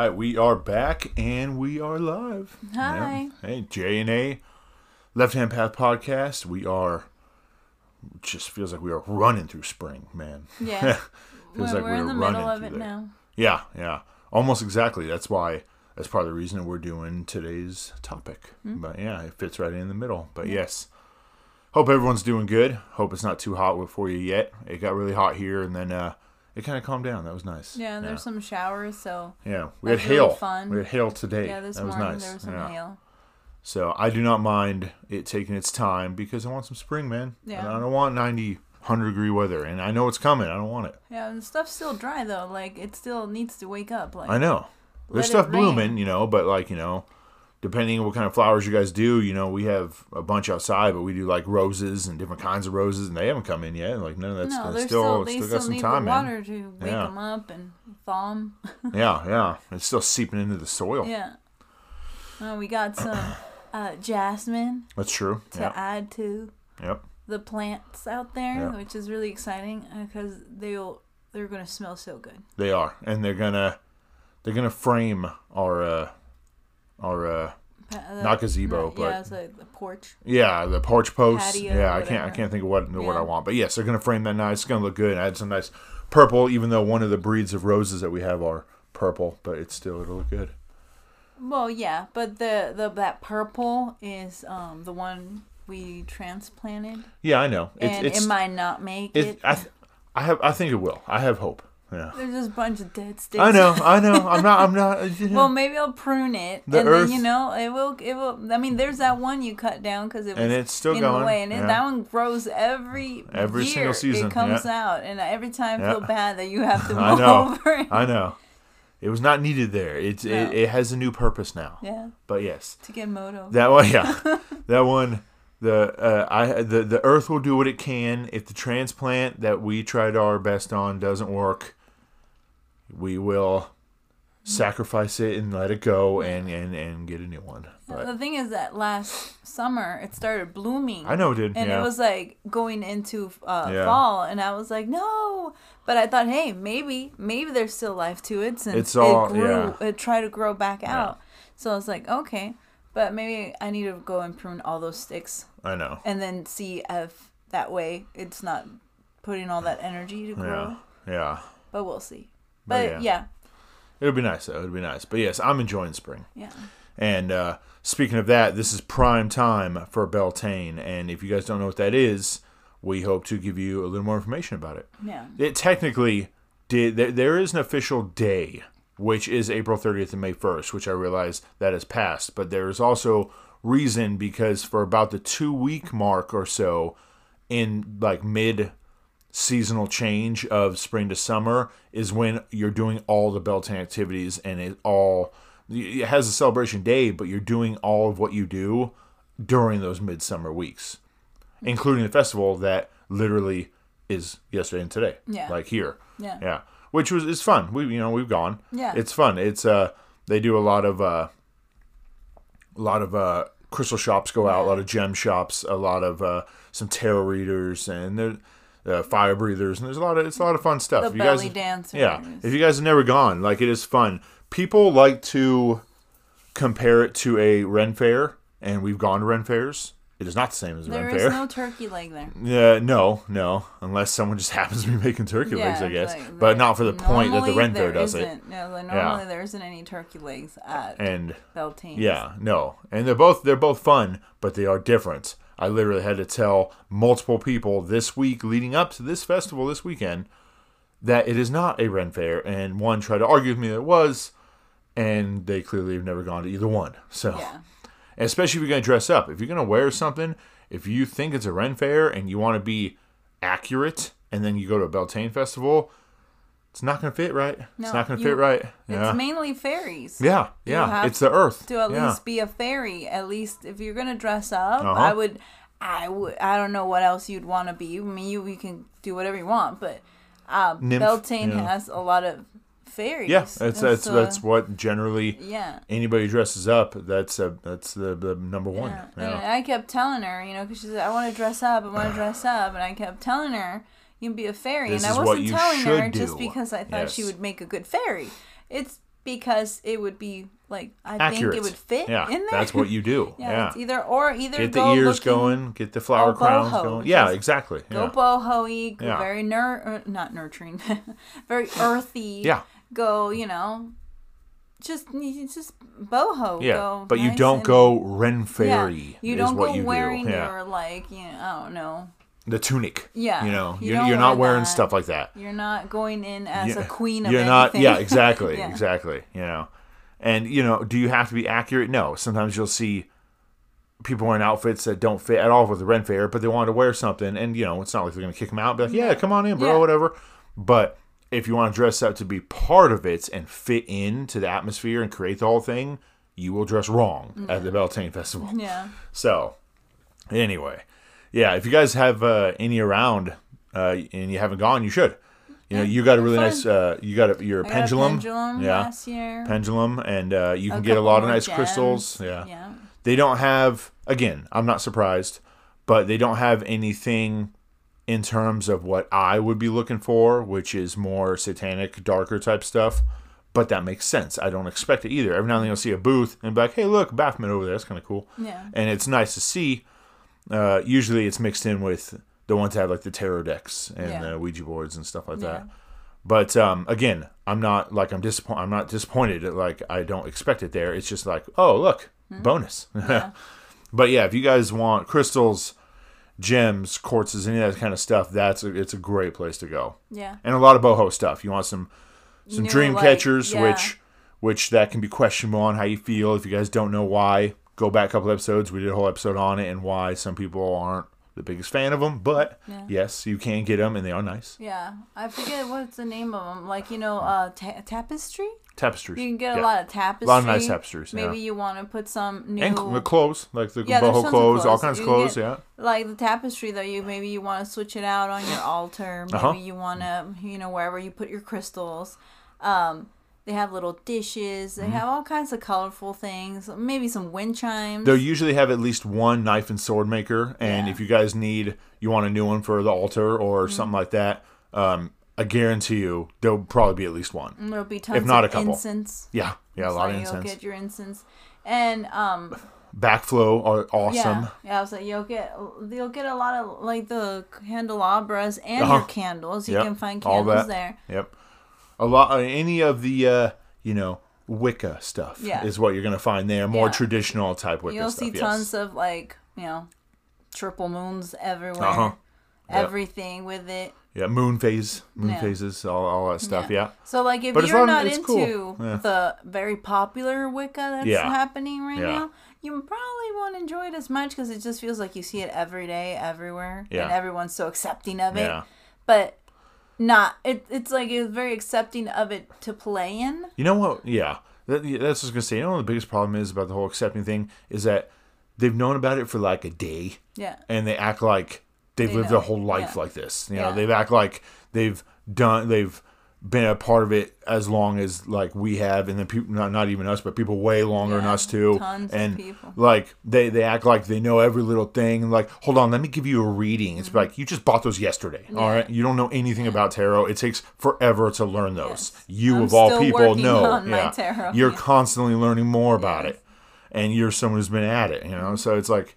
right, we are back and we are live. Hi. Yeah. Hey, J and A, Left Hand Path podcast. We are. Just feels like we are running through spring, man. Yeah. feels we're, like we're we in the running middle of through it there. now. Yeah, yeah, almost exactly. That's why. That's part of the reason we're doing today's topic. Hmm? But yeah, it fits right in the middle. But yes, hope everyone's doing good. Hope it's not too hot for you yet. It got really hot here, and then uh, it kind of calmed down. That was nice. Yeah, there's some showers, so Yeah, we had really hail. fun. We had hail today. yeah, this that was nice. there was some yeah. hail. So I do not mind it taking its time because I want some spring, man. Yeah. And I don't want 90, 100 degree weather, and I know it's coming. I don't want it. Yeah, and the stuff's still dry though. Like it still needs to wake up. Like I know. There's stuff blooming, you know, but like you know, depending on what kind of flowers you guys do, you know, we have a bunch outside, but we do like roses and different kinds of roses, and they haven't come in yet. Like none of that's no, they're still, still, still got some time, the man. water to wake Yeah. them up and thaw them. Yeah, yeah, it's still seeping into the soil. yeah. Uh, we got some uh, jasmine That's true. to Yeah, add to yep. the plants out there, Yeah. which is really exciting because they'll they're gonna smell so good. They are, and they're gonna they're gonna frame our uh, our uh, Pa- uh, Not gazebo, not- but- yeah, it's like the porch. Yeah, the porch posts. Patio, yeah, I can't I can't think of what what I want, but yes, they're gonna frame that nice. It's gonna look good. Add some nice purple, even though one of the breeds of roses that we have are purple, but it's still it'll look good. Well, yeah, but the the that purple is um the one we transplanted, Yeah, I know. It's and it's it might not make it. it. I th- I have I think it will. I have hope. Yeah. There's just a bunch of dead sticks. I know. I know. I'm not. I'm not. You know. Well, maybe I'll prune it, The and earth- then you know it will. It will. I mean, there's that one you cut down because it was And it's still in going, the way, and it, that one grows every Every year. single season, It comes yeah. out, and every time I Yeah. feel bad that you have to move I know. over it. I know. It was not needed there. It's No. it, it has a new purpose now. Yeah, But yes. to get over. That one, yeah, that one. The uh, I the the Earth will do what it can. If the transplant that we tried our best on doesn't work, we will sacrifice it and let it go and and and get a new one. But the thing is that last summer it started blooming. I know it did. and yeah. it was like going into uh, Yeah. fall, and I was like, no. But I thought, hey, maybe, maybe there's still life to it since It's all- it grew, yeah. it tried to grow back out. So I was like, okay, but maybe I need to go and prune all those sticks, I know. and then see if that way it's not putting all that energy to grow. Yeah, yeah. But we'll see. But But yeah. yeah, It would be nice though. It would be nice. But yes, I'm enjoying spring. yeah, And uh, speaking of that, this is prime time for Beltane. And if you guys don't know what that is, we hope to give you a little more information about it. yeah. It technically did. There, there is an official day, which is April 30th and May 1st, which I realize that has passed. But there is also reason because for about the two week mark or so, in like mid seasonal change of spring to summer, is when you're doing all the Beltane activities and it all. It has a celebration day, but you're doing all of what you do during those midsummer weeks, including the festival that literally is yesterday and today. Yeah. Like here. Yeah. Yeah. Which was is fun. We you know, we've gone. Yeah. It's fun. It's uh they do a lot of uh a lot of uh crystal shops go out, a lot of gem shops, a lot of uh some tarot readers and there uh, fire breathers and there's a lot of it's a lot of fun stuff. The If you guys- belly dancers. yeah. If you guys have never gone, like it is fun. People like to compare it to a Ren Fair, and we've gone to Ren Fairs. It is not the same as a Ren Fair. There is no turkey leg there. Yeah, no, no, unless someone just happens to be making turkey legs, I guess, like but not for the point that the Ren Fair does it. isn't. No, normally there isn't any turkey legs at And Beltane. yeah, no, and they're both they're both fun, but they are different. I literally had to tell multiple people this week leading up to this festival this weekend that it is not a Ren Fair, and one tried to argue with me that it was, and they clearly have never gone to either one. So, Yeah. especially if you're going to dress up, if you're going to wear something, if you think it's a Ren Fair and you want to be accurate, and then you go to a Beltane festival, it's not going to fit right. it's No, not going to fit right. It's mainly fairies. yeah, yeah. It's the Earth. To at yeah. least be a fairy. At least if you're gonna dress up, Uh-huh. I would. I would. I don't know what else you'd want to be. I mean, you you can do whatever you want, but uh, Nymph, Beltane yeah. has a lot of fairies. Yeah, that's It's, that's uh, that's what generally yeah. anybody dresses up. That's a that's the, the number one. Yeah. Yeah. And I kept telling her, you know, because she said, I want to dress up, I want to dress up. And I kept telling her, you can be a fairy. This and I wasn't telling her should just because I thought she would make a good fairy. It's because it would be like I Accurate. think it would fit yeah, in there. that's what you do. yeah, yeah. It's either or either Get the go ears going, get the flower crowns boho. going. Yeah, exactly. Go yeah. boho-y, go Yeah. very nur er, not nurturing, very earthy. Yeah. Go, you know, just just boho. yeah. Go but you don't and- go Ren Fairy. you don't what go you wearing do. Your like, you know, I don't know. The tunic. Yeah, You know, you are you're not wearing that. stuff like that. You're not going in as Yeah. a queen of You're anything. not. Yeah, exactly, Yeah. exactly. You know, and you know, do you have to be accurate? No. Sometimes you'll see people wearing outfits that don't fit at all with the Ren Fair, but they wanted to wear something, and you know, it's not like they're gonna kick them out. Be like, yeah, come on in, bro, Yeah. whatever. But if you want to dress up to be part of it and fit into the atmosphere and create the whole thing, you will dress wrong at the mm-hmm. Beltane Festival. Yeah. So, anyway, yeah, if you guys have uh, any around uh, and you haven't gone, you should. You know, you got a really fun. nice. Uh, you got a, your I got a pendulum. pendulum yeah, last year. pendulum, and uh, you can A get a lot of nice gems. crystals. Yeah. Yeah. they don't have. Again, I'm not surprised, but they don't have anything in terms of what I would be looking for, which is more satanic, darker type stuff. But that makes sense. I don't expect it either. Every now and then you'll see a booth and be like, "Hey, look, Baphomet over there. That's kind of cool." Yeah. and it's nice to see. Uh, usually, it's mixed in with the ones that have like the tarot decks and Yeah. the Ouija boards and stuff like Yeah. that. But um, again, I'm not like I'm disappointed. I'm not disappointed. Like I don't expect it there. It's just like, oh look, Hmm. bonus. but yeah, if you guys want crystals, gems, quartzes, any of that kind of stuff, that's a, it's a great place to go. Yeah. And a lot of boho stuff. You want some some New, dream like, catchers, yeah. which which that can be questionable on how you feel. If you guys don't know why, go back a couple episodes. We did a whole episode on it and why some people aren't the biggest fan of them. But Yeah. yes, you can get them and they are nice. Yeah. I forget what's the name of them. Like, you know, uh, ta- tapestry? Tapestries. You can get Yeah. a lot of tapestry. A lot of nice tapestries, Maybe yeah. you want to put some new. and the clothes, like the Yeah, boho of clothes, all kinds of clothes. get- Yeah, like the tapestry though you maybe you want to switch it out on your altar maybe Uh-huh. you want to you know wherever you put your crystals um they have little dishes Mm-hmm. they have all kinds of colorful things maybe some wind chimes they'll usually have at least one knife and sword maker. And Yeah. if you guys need, you want a new one for the altar or Mm-hmm. something like that, um, I guarantee you there'll probably be at least one. And there'll be tons if not of a couple. incense Yeah, yeah, a so lot of incense. you'll get your incense and um Backflow are awesome. yeah yeah I was like you'll get you'll get a lot of like the candelabras and Uh-huh. your candles you Yep, can find candles there Yep. A lot. Uh, any of the uh, you know Wicca stuff Yeah. is what you're gonna find there. More Yeah. traditional type Wicca You'll stuff. see yes. tons of like you know triple moons everywhere. Uh-huh. Yep. Everything with it. Yeah, moon phase, moon Yeah. phases, all, all that stuff. Yeah. So like if But you're not into cool. The very popular Wicca that's happening right now, you probably won't enjoy it as much because it just feels like you see it every day, everywhere, and everyone's so accepting of it. Yeah. But not it. It's like it's very accepting of it to play in. You know what? Yeah, that, that's what I was gonna say. You know what the biggest problem is about the whole accepting thing is that they've known about it for like a day, Yeah. and they act like they've They lived know their whole life yeah. like this. You know, Yeah. they've act like they've done they've been a part of it as long as like we have and then people not, not even us but people way longer than us too tons of and people. like they they act like they know every little thing like hold on let me give you a reading it's like you just bought those yesterday all Mm-hmm. Yeah. right you don't know anything about tarot it takes forever to learn those Yes. you I'm of all people know yeah you're yeah. constantly learning more about Yes. it and you're someone who's been at it you know so it's like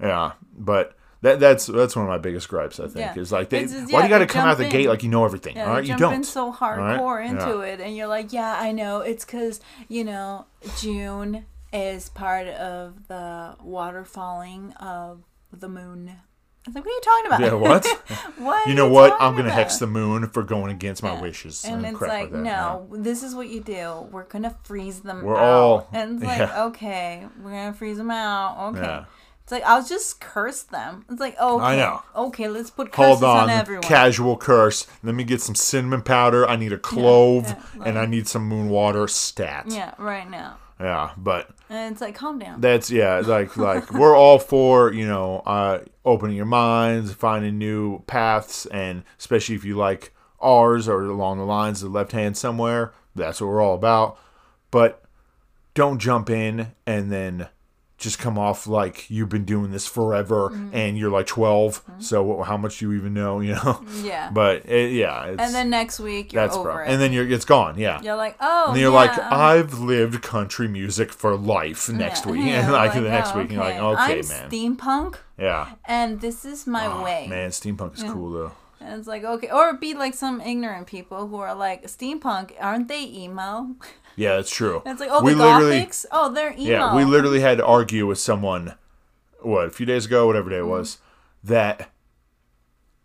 yeah but that, that's that's one of my biggest gripes. I think Yeah. is like they, It's why do you got to come out the jump gate like you know everything? Yeah, all right, you jump don't. in so right? hardcore into Yeah. it, and you're like, yeah, I know. It's because you know June is part of the water falling of the moon. I was like, what are you talking about? Yeah, what? what? you know what? I'm gonna about? hex the moon for going against my Yeah. wishes And it's crap like, that. no, this is what you do. We're gonna freeze them We're out. all- and it's like, yeah. okay, we're gonna freeze them out. Okay. Yeah. It's like I'll just curse them. It's like, okay, I know. okay, let's put Yeah. curses Hold on, on everyone. casual curse. Let me get some cinnamon powder. I need a clove, yeah, and I need some moon water. Stat. yeah, right now. Yeah, but And it's like, calm down. that's yeah, like like we're all for you know uh, opening your minds, finding new paths, and especially if you like ours or along the lines of the left hand somewhere, that's what we're all about. But don't jump in and then just come off like you've been doing this forever Mm-hmm. and you're like 12 so how much do you even know you know Yeah. but it, yeah it's, and then next week you're that's over it. and then you're it's gone yeah you're like, oh, and you're yeah, like um, i've lived country music for life next yeah, week yeah, and like, like, the next oh, week and you're like okay I'm man steampunk, yeah and this is my Oh, way. man steampunk is cool though And it's like okay, or be like some ignorant people who are like steampunk, aren't they emo? Yeah that's true And it's like oh, we the literally gothics, oh, they're emo. Yeah, we literally had to argue with someone, what, a few days ago, whatever day it Mm-hmm. was, that,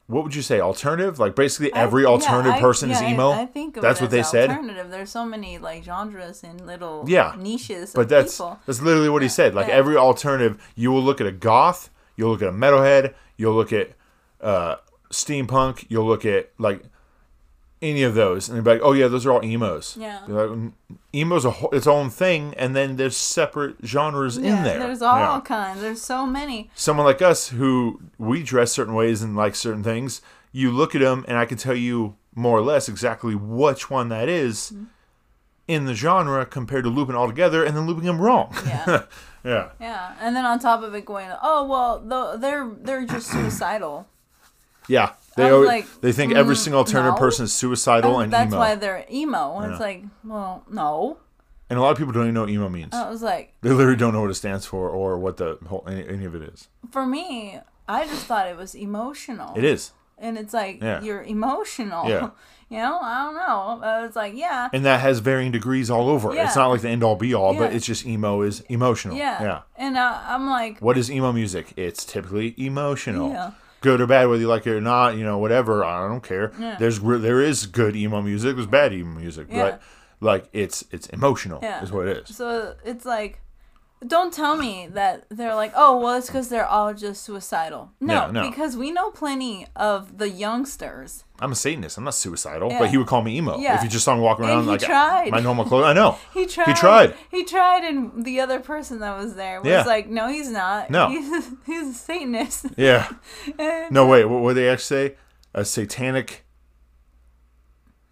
what would you say, alternative? Like basically I- every yeah, alternative I- person is yeah, I- emo? I, think of that's what they said. Alternative. There's so many like genres and little Yeah, niches. But that's people. that's literally what he said. Like yeah. every alternative, you will look at a goth, you'll look at a metalhead, you'll look at uh, steampunk, you'll look at like any of those, and you'll be like, oh yeah, those are all emos. Yeah. Like, "Mm, emo's a whole, its own thing, and then there's separate genres Yeah, in there. There's all Yeah. kinds. There's so many. someone like us who we dress certain ways and like certain things, you look at them and I can tell you more or less exactly which one that is Mm-hmm. in the genre compared to looping all together and then looping them wrong. Yeah. yeah. Yeah, and then on top of it, going, oh well, the, they're they're just suicidal. Yeah. They, always, like, they think every mm, single alternative no. person is suicidal And and that's emo. why they're emo. And Yeah. it's like, well, no. and a lot of people don't even know what emo means. I was like, they literally don't know what it stands for or what the whole any, any of it is. for me, I just thought it was emotional. It is. And it's like Yeah. you're emotional. Yeah. You know, I don't know. I was like, yeah, And that has varying degrees all over. Yeah. It's not like the end all be all, but it's just emo is emotional. yeah. Yeah. And uh, I'm like, What is emo music? It's typically emotional. Yeah. Good or bad, whether you like it or not, you know, whatever. I don't care. Yeah. There's there is good emo music. There's bad emo music, Yeah. but like it's it's emotional. Yeah. Is what it is. so it's like, don't tell me that they're like, oh, well, it's because they're all just suicidal. No, Yeah, no. because we know plenty of the youngsters. I'm a Satanist. I'm not suicidal, Yeah. but he would call me emo Yeah. if you just saw me walking around he like tried. my normal clothes. I know. He tried. He tried. He tried, and the other person that was there was Yeah. like, "No, he's not. No. he's, he's a Satanist." Yeah. No, wait. What would they actually say? A satanic.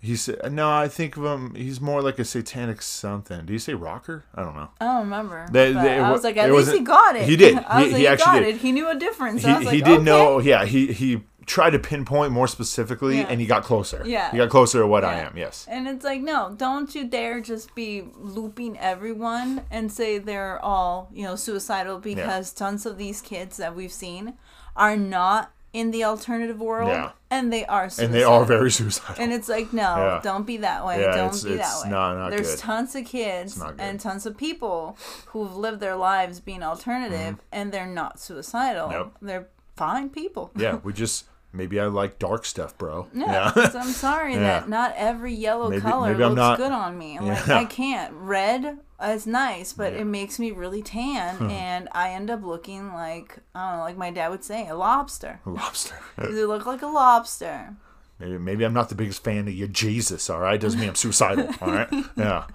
He said, "No, I think of him. He's more like a satanic something." Do you say rocker? I don't know. I don't remember. They- they- I was like, at least he got it. he did. I was He- like, he actually got did. it. He knew a difference. he, like, he did okay. know yeah he he tried to pinpoint more specifically Yeah. and he got closer Yeah. he got closer to what i am yes And it's like, no, don't you dare just be looping everyone and say they're all, you know, suicidal because tons of these kids that we've seen are not in the alternative world Yeah. and they are suicidal. and they are very suicidal And it's like, no, Yeah. don't be that way. Yeah, don't it's- be it's that way. not- not There's good. tons of kids and tons of people who've lived their lives being alternative and they're not suicidal. Mm-hmm. Nope. They're fine people. yeah we just maybe i like dark stuff bro Yeah, yeah I'm sorry that not every yellow Maybe- color maybe looks not- good on me. I'm like, I can't. Red is nice, but Yeah. it makes me really tan, hmm. and I end up looking like I don't know, like my dad would say, a lobster. A lobster You look like a lobster. maybe, maybe i'm not the biggest fan of your jesus all right doesn't mean i'm suicidal all right yeah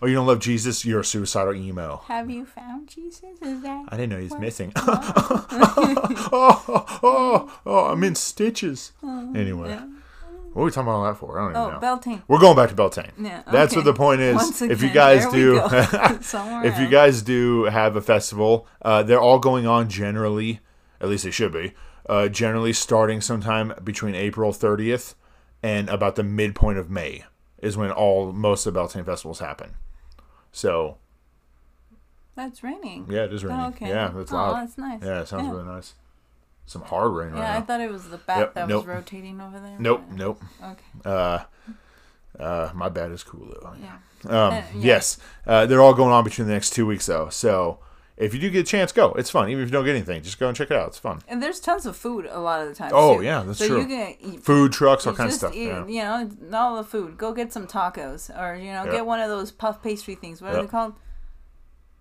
oh you don't love jesus you're a suicidal emo Have you found Jesus? Is that? I didn't know he's missing. Oh, oh, oh, oh, I'm in stitches. Oh, anyway, what are we talking about all that for? I don't even Oh, know. Beltane. We're going back to Beltane. Yeah, That's what the point is. Once if you guys do, if you guys do have a festival, uh, they're all going on generally. At least they should be. Uh, generally, starting sometime between April 30th and about the midpoint of May is when all most of the Beltane festivals happen. So That's raining. yeah, it is raining. Oh, okay. Yeah, that's Oh, loud. that's nice. Yeah, it sounds Yeah. really nice. Some hard rain right Yeah, I now. thought it was the bat Yep, that nope. was rotating over there. Nope, nope. Okay. Uh, uh, my bat is cool though. Yeah. Um, Uh, yeah. Yes, uh, they're all going on between the next two weeks though. So if you do get a chance, go. It's fun. Even if you don't get anything, just go and check it out. It's fun. And there's tons of food a lot of the time. Oh, too. yeah, that's so true. you can eat Food trucks, all kinds of stuff. eat, Yeah. You know, all the food. Go get some tacos, or you know, Yeah. get one of those puff pastry things. What are they called?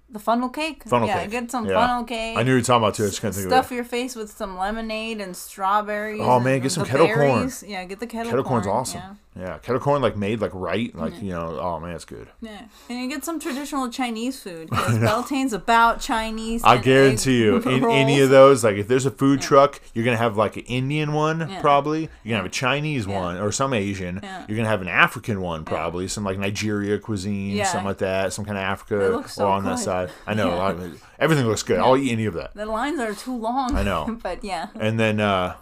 The funnel cake. Funnel yeah, cake. get some Yeah. funnel cake. I knew you were talking about too. I just couldn't think Stuff of it. Stuff your face with some lemonade and strawberries. Oh, man, get some kettle corn. Yeah, get the kettle, corn. Kettle corn's awesome. Yeah, kettle corn like made like right, like you know. Oh man, it's good. Yeah, and you get some traditional Chinese food Beltane's about Chinese. I guarantee you, in any of those, like if there's a food truck, you're gonna have like an Indian one, Yeah. probably. You're gonna have a Chinese one or some Asian. Yeah. You're gonna have an African one, probably some like Nigeria cuisine, Yeah. something like that, some kind of Africa or on that good. Side. I know Yeah. lot of it. Everything looks good. I'll eat any of that. The lines are too long. I know. but yeah. And then. uh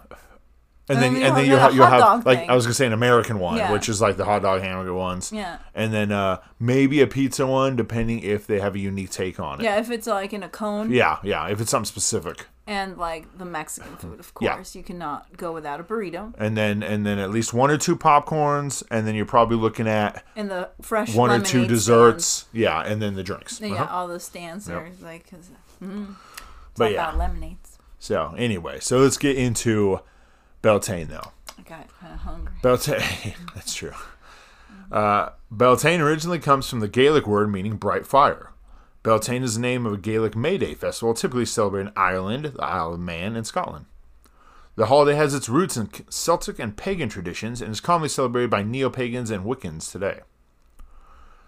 and And then, then and then you'll you'll, get ha- a you'll hot have like thing. I was gonna say an American one, Yeah. which is like the hot dog hamburger ones. Yeah. And then uh maybe a pizza one, depending if they have a unique take on it. Yeah, if it's like in a cone Yeah, yeah. If it's something specific. and like the Mexican food, of Yeah. course, you cannot go without a burrito. and then and then at least one or two popcorns, and then you're probably looking at And the fresh one or two desserts. stands. Yeah, and then the drinks. Yeah, Uh-huh. all the stands are like, cause, mm, But yeah. about lemonades. So anyway, so let's get into Beltane though. I got kind of hungry. Beltane, that's true. Uh, Beltane originally comes from the Gaelic word meaning bright fire. Beltane is the name of a Gaelic May Day festival typically celebrated in Ireland, the Isle of Man, and Scotland. The holiday has its roots in Celtic and pagan traditions and is commonly celebrated by neo pagans and Wiccans today.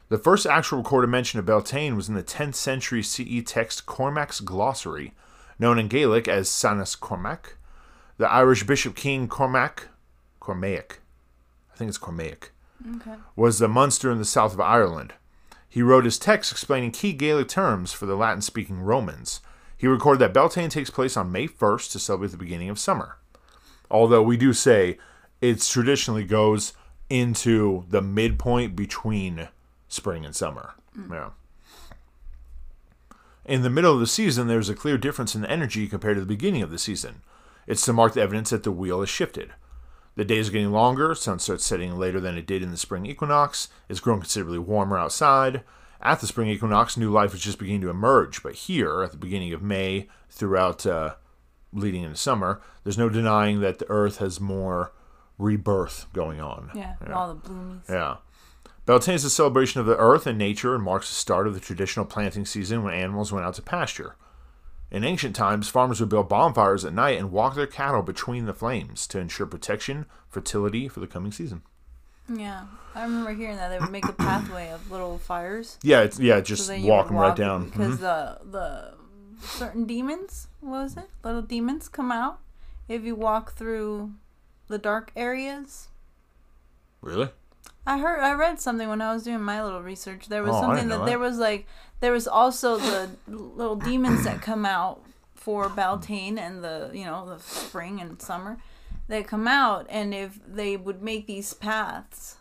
The first actual recorded mention of Beltane was in the 10th century CE text Cormac's Glossary, known in Gaelic as Sanas Cormac. The Irish Bishop King Cormac, Cormaic, I think it's Cormaic, Okay. was the Munster in the south of Ireland. He wrote his text explaining key Gaelic terms for the Latin speaking Romans. He recorded that Beltane takes place on May 1st to celebrate the beginning of summer. Although we do say it traditionally goes into the midpoint between spring and summer. Mm. Yeah. In the middle of the season, there's a clear difference in energy compared to the beginning of the season. It's to mark the evidence that the wheel has shifted. The days are getting longer, sun starts setting later than it did in the spring equinox, it's grown considerably warmer outside. At the spring equinox, new life is just beginning to emerge, but here, at the beginning of May, throughout uh, leading into summer, there's no denying that the earth has more rebirth going on. Yeah, all the bloomies. Yeah. Beltane is a celebration of the earth and nature and marks the start of the traditional planting season when animals went out to pasture. In ancient times, farmers would build bonfires at night and walk their cattle between the flames to ensure protection, fertility for the coming season. Yeah, I remember hearing that they would make a pathway of little fires. Yeah, it's, yeah, just you walk them right down. because Mhm. the the certain demons what was it little demons come out if you walk through the dark areas. Really? I heard I read something when I was doing my little research. There was Oh, something that that. there was like there was also the little demons that come out for Beltane and the you know the spring and summer. They come out and if they would make these paths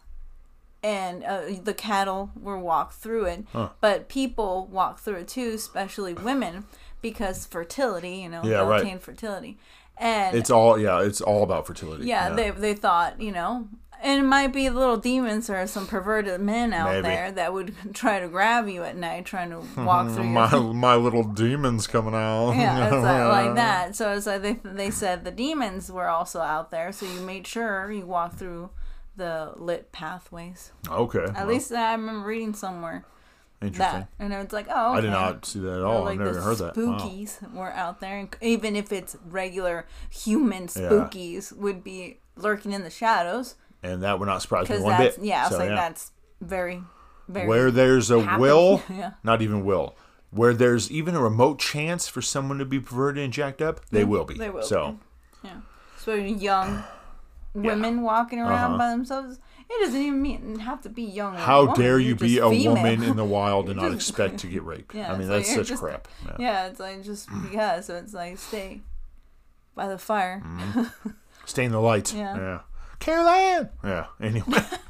and uh, the cattle were walked through it, Huh. but people walk through it too, especially women because fertility, you know, Yeah, right. Beltane fertility. And It's all yeah, it's all about fertility. yeah, they they thought, you know, and it might be little demons or some perverted men out Maybe. there that would try to grab you at night, trying to walk through my your. my little demons coming out. Yeah, it's like, like that. So it's like they they said the demons were also out there, so you made sure you walked through the lit pathways. Okay. At well, least I remember reading somewhere interesting. that, and it's like, oh, I did not see that at all. like I've never heard that. Wow. Spookies were out there, and even if it's regular human Yeah. spookies, would be lurking in the shadows. And that would not surprise me one bit. yeah, I was So, like yeah. that's very, very where there's a will, Yeah. not even will, where there's even a remote chance for someone to be perverted and jacked up, they will be. they will So yeah. So young women walking around Uh-huh. by themselves. It doesn't even mean have to be young. how woman. dare you be a female. woman in the wild and You're not expect to get raped? Yeah, I mean that's like such just- crap. Yeah. Yeah, it's like just because. So it's like stay by the fire. Stay in the light. Yeah. yeah. Carol Anne. Yeah. Anyway.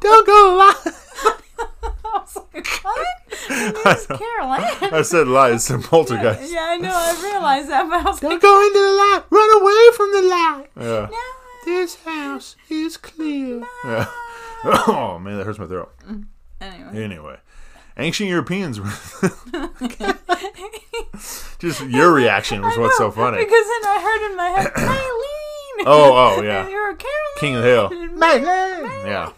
Don't go lie. I was like, what? It's Carol Anne. I said lie. It's a poltergeist. yeah, I know. I realized that, but I was like, Don't go into the light. Run away from the light. Yeah. No. This house is clear. Yeah. Oh man, that hurts my throat. anyway. Anyway, ancient Europeans were just your reaction was what's so funny. Because then I heard in my head. Oh, oh yeah, You're a Carol Anne. King of the Hill. Yeah.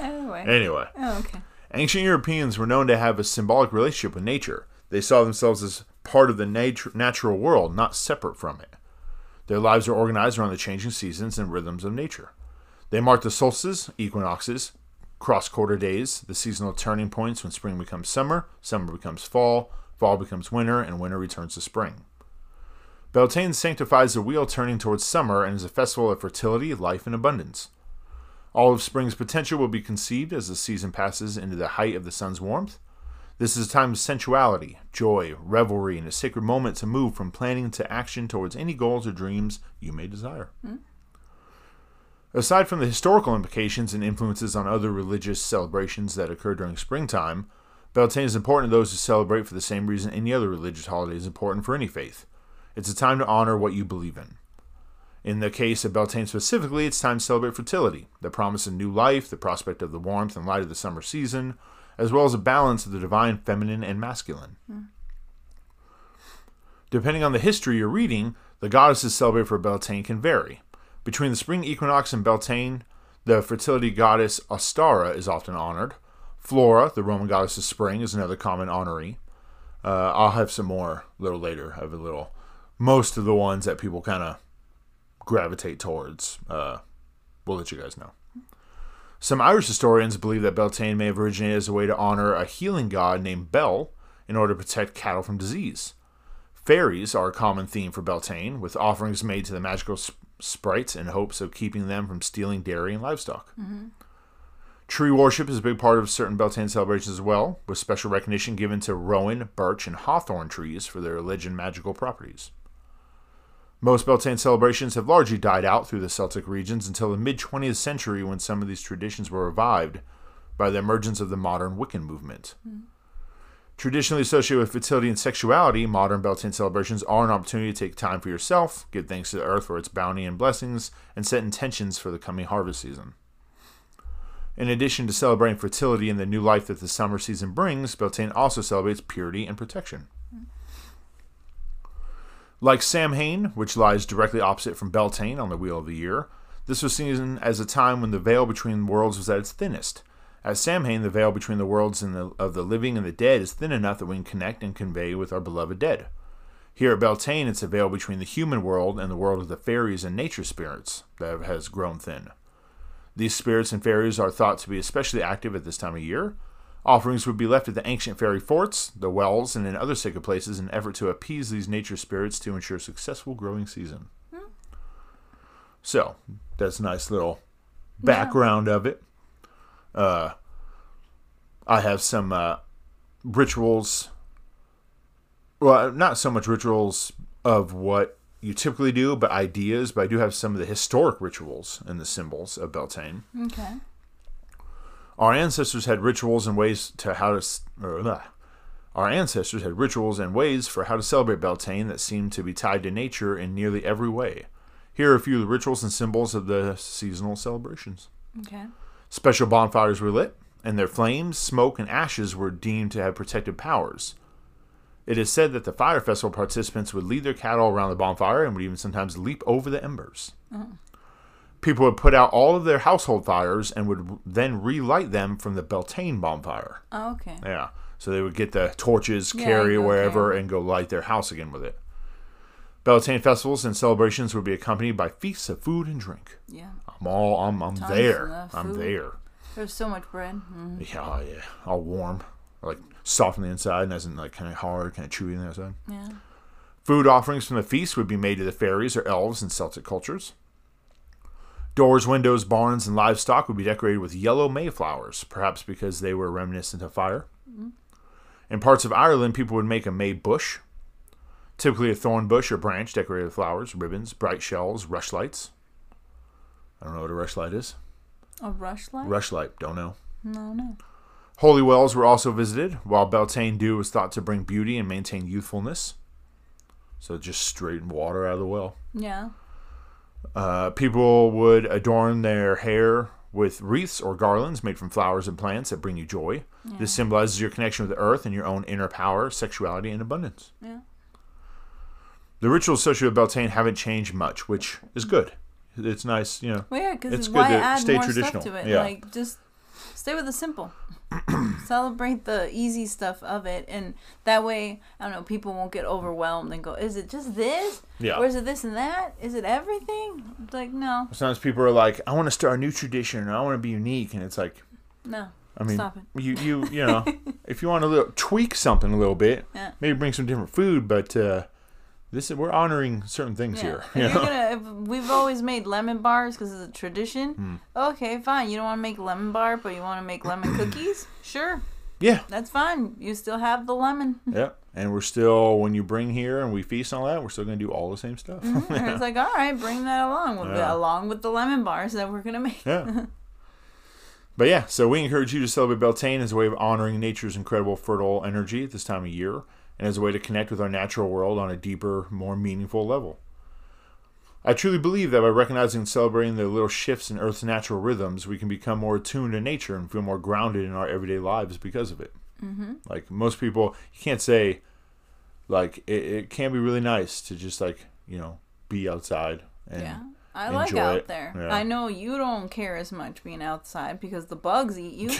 Anyway. Anyway, Oh, okay. ancient Europeans were known to have a symbolic relationship with nature. They saw themselves as part of the nat- natural world, not separate from it. Their lives are organized around the changing seasons and rhythms of nature. They mark the solstices, equinoxes, cross quarter days, the seasonal turning points when spring becomes summer, summer becomes fall, fall becomes winter, and winter returns to spring. Beltane sanctifies the wheel turning towards summer and is a festival of fertility, life, and abundance. All of spring's potential will be conceived as the season passes into the height of the sun's warmth. This is a time of sensuality, joy, revelry, and a sacred moment to move from planning to action towards any goals or dreams you may desire. Hmm. Aside from the historical implications and influences on other religious celebrations that occur during springtime, Beltane is important to those who celebrate for the same reason any other religious holiday is important for any faith. It's a time to honor what you believe in. In the case of Beltane specifically, it's time to celebrate fertility, the promise of new life, the prospect of the warmth and light of the summer season, as well as a balance of the divine feminine and masculine. Depending on the history you're reading, the goddesses celebrated for Beltane can vary. Between the spring equinox and Beltane, the fertility goddess Ostara is often honored. Flora, the Roman goddess of spring, is another common honoree. Uh, I'll have some more a little later. I have a little. Most of the ones that people kind of gravitate towards, uh, we'll let you guys know. Some Irish historians believe that Beltane may have originated as a way to honor a healing god named Bel in order to protect cattle from disease. Fairies are a common theme for Beltane, with offerings made to the magical sp- sprites in hopes of keeping them from stealing dairy and livestock. Tree worship is a big part of certain Beltane celebrations as well, with special recognition given to rowan, birch, and hawthorn trees for their alleged magical properties. Most Beltane celebrations have largely died out through the Celtic regions until the mid 20th century when some of these traditions were revived by the emergence of the modern Wiccan movement. Hmm. Traditionally associated with fertility and sexuality, modern Beltane celebrations are an opportunity to take time for yourself, give thanks to the earth for its bounty and blessings, and set intentions for the coming harvest season. In addition to celebrating fertility and the new life that the summer season brings, Beltane also celebrates purity and protection. Like Samhain, which lies directly opposite from Beltane on the Wheel of the Year, this was seen as a time when the veil between worlds was at its thinnest. At Samhain, the veil between the worlds the, of the living and the dead is thin enough that we can connect and convey with our beloved dead. Here at Beltane, it's a veil between the human world and the world of the fairies and nature spirits that has grown thin. These spirits and fairies are thought to be especially active at this time of year. Offerings would be left at the ancient fairy forts, the wells, and in other sacred places in an effort to appease these nature spirits to ensure successful growing season. So, that's a nice little background of it. Uh, I have some uh, rituals. Well, not so much rituals of what you typically do, but ideas. But I do have some of the historic rituals and the symbols of Beltane. Okay. Our ancestors had rituals and ways to how to. blah. Uh, our ancestors had rituals and ways for how to celebrate Beltane that seemed to be tied to nature in nearly every way. Here are a few of the rituals and symbols of the seasonal celebrations. Okay. Special bonfires were lit, and their flames, smoke, and ashes were deemed to have protective powers. It is said that the fire festival participants would lead their cattle around the bonfire and would even sometimes leap over the embers. Mm. People would put out all of their household fires and would then relight them from the Beltane bonfire. Oh, okay. Yeah. So they would get the torches, Yeah, carry wherever, carry. and go light their house again with it. Beltane festivals and celebrations would be accompanied by feasts of food and drink. Yeah. I'm all, I'm, I'm Tons there. I'm there. There's so much bread. Mm. Yeah, oh, yeah, all warm, like soft on the inside, and isn't like kind of hard, kind of chewy on the outside. Yeah. Food offerings from the feast would be made to the fairies or elves in Celtic cultures. Doors, windows, barns, and livestock would be decorated with yellow mayflowers, perhaps because they were reminiscent of fire. In parts of Ireland, people would make a may bush, typically a thorn bush or branch decorated with flowers, ribbons, bright shells, rushlights. I don't know what a rushlight is. A rushlight? Rushlight, don't know. No, no. Holy wells were also visited, while Beltane dew was thought to bring beauty and maintain youthfulness. So just straighten water out of the well. Yeah. Uh, people would adorn their hair with wreaths or garlands made from flowers and plants that bring you joy. This symbolizes your connection with the earth and your own inner power, sexuality, and abundance. Yeah. The rituals associated with Beltane haven't changed much, which is good. It's nice, you know. Well, yeah, because It's good to add stay more traditional. stuff to it? Yeah. Like, just stay with the simple. celebrate the easy stuff of it, and that way, I don't know, people won't get overwhelmed and go, "Is it just this? Yeah. Or is it this and that? Is it everything?" It's like, no, Sometimes people are like, I want to start a new tradition or I want to be unique. And it's like, no. I mean, Stop it. you you you know, if you want to little, tweak something a little bit, Yeah. maybe bring some different food, but uh, this is we're honoring certain things Yeah. here. You know? gonna, we've always made lemon bars because it's a tradition. Hmm. Okay, fine. You don't want to make lemon bar, but you want to make lemon cookies. Sure, Yeah, that's fine. You still have the lemon. yeah, and we're still when you bring here and we feast on that, we're still gonna do all the same stuff. And it's like, all right, bring that along with Yeah. along with the lemon bars that we're gonna make. Yeah. But yeah, so we encourage you to celebrate Beltane as a way of honoring nature's incredible fertile energy at this time of year and as a way to connect with our natural world on a deeper, more meaningful level. I truly believe that by recognizing and celebrating the little shifts in Earth's natural rhythms, we can become more attuned to nature and feel more grounded in our everyday lives because of it. Mm-hmm. Like most people, you can't say, like, it, it can be really nice to just, like, you know, be outside and Yeah. I like out it. there. Yeah. I know you don't care as much being outside because the bugs eat you.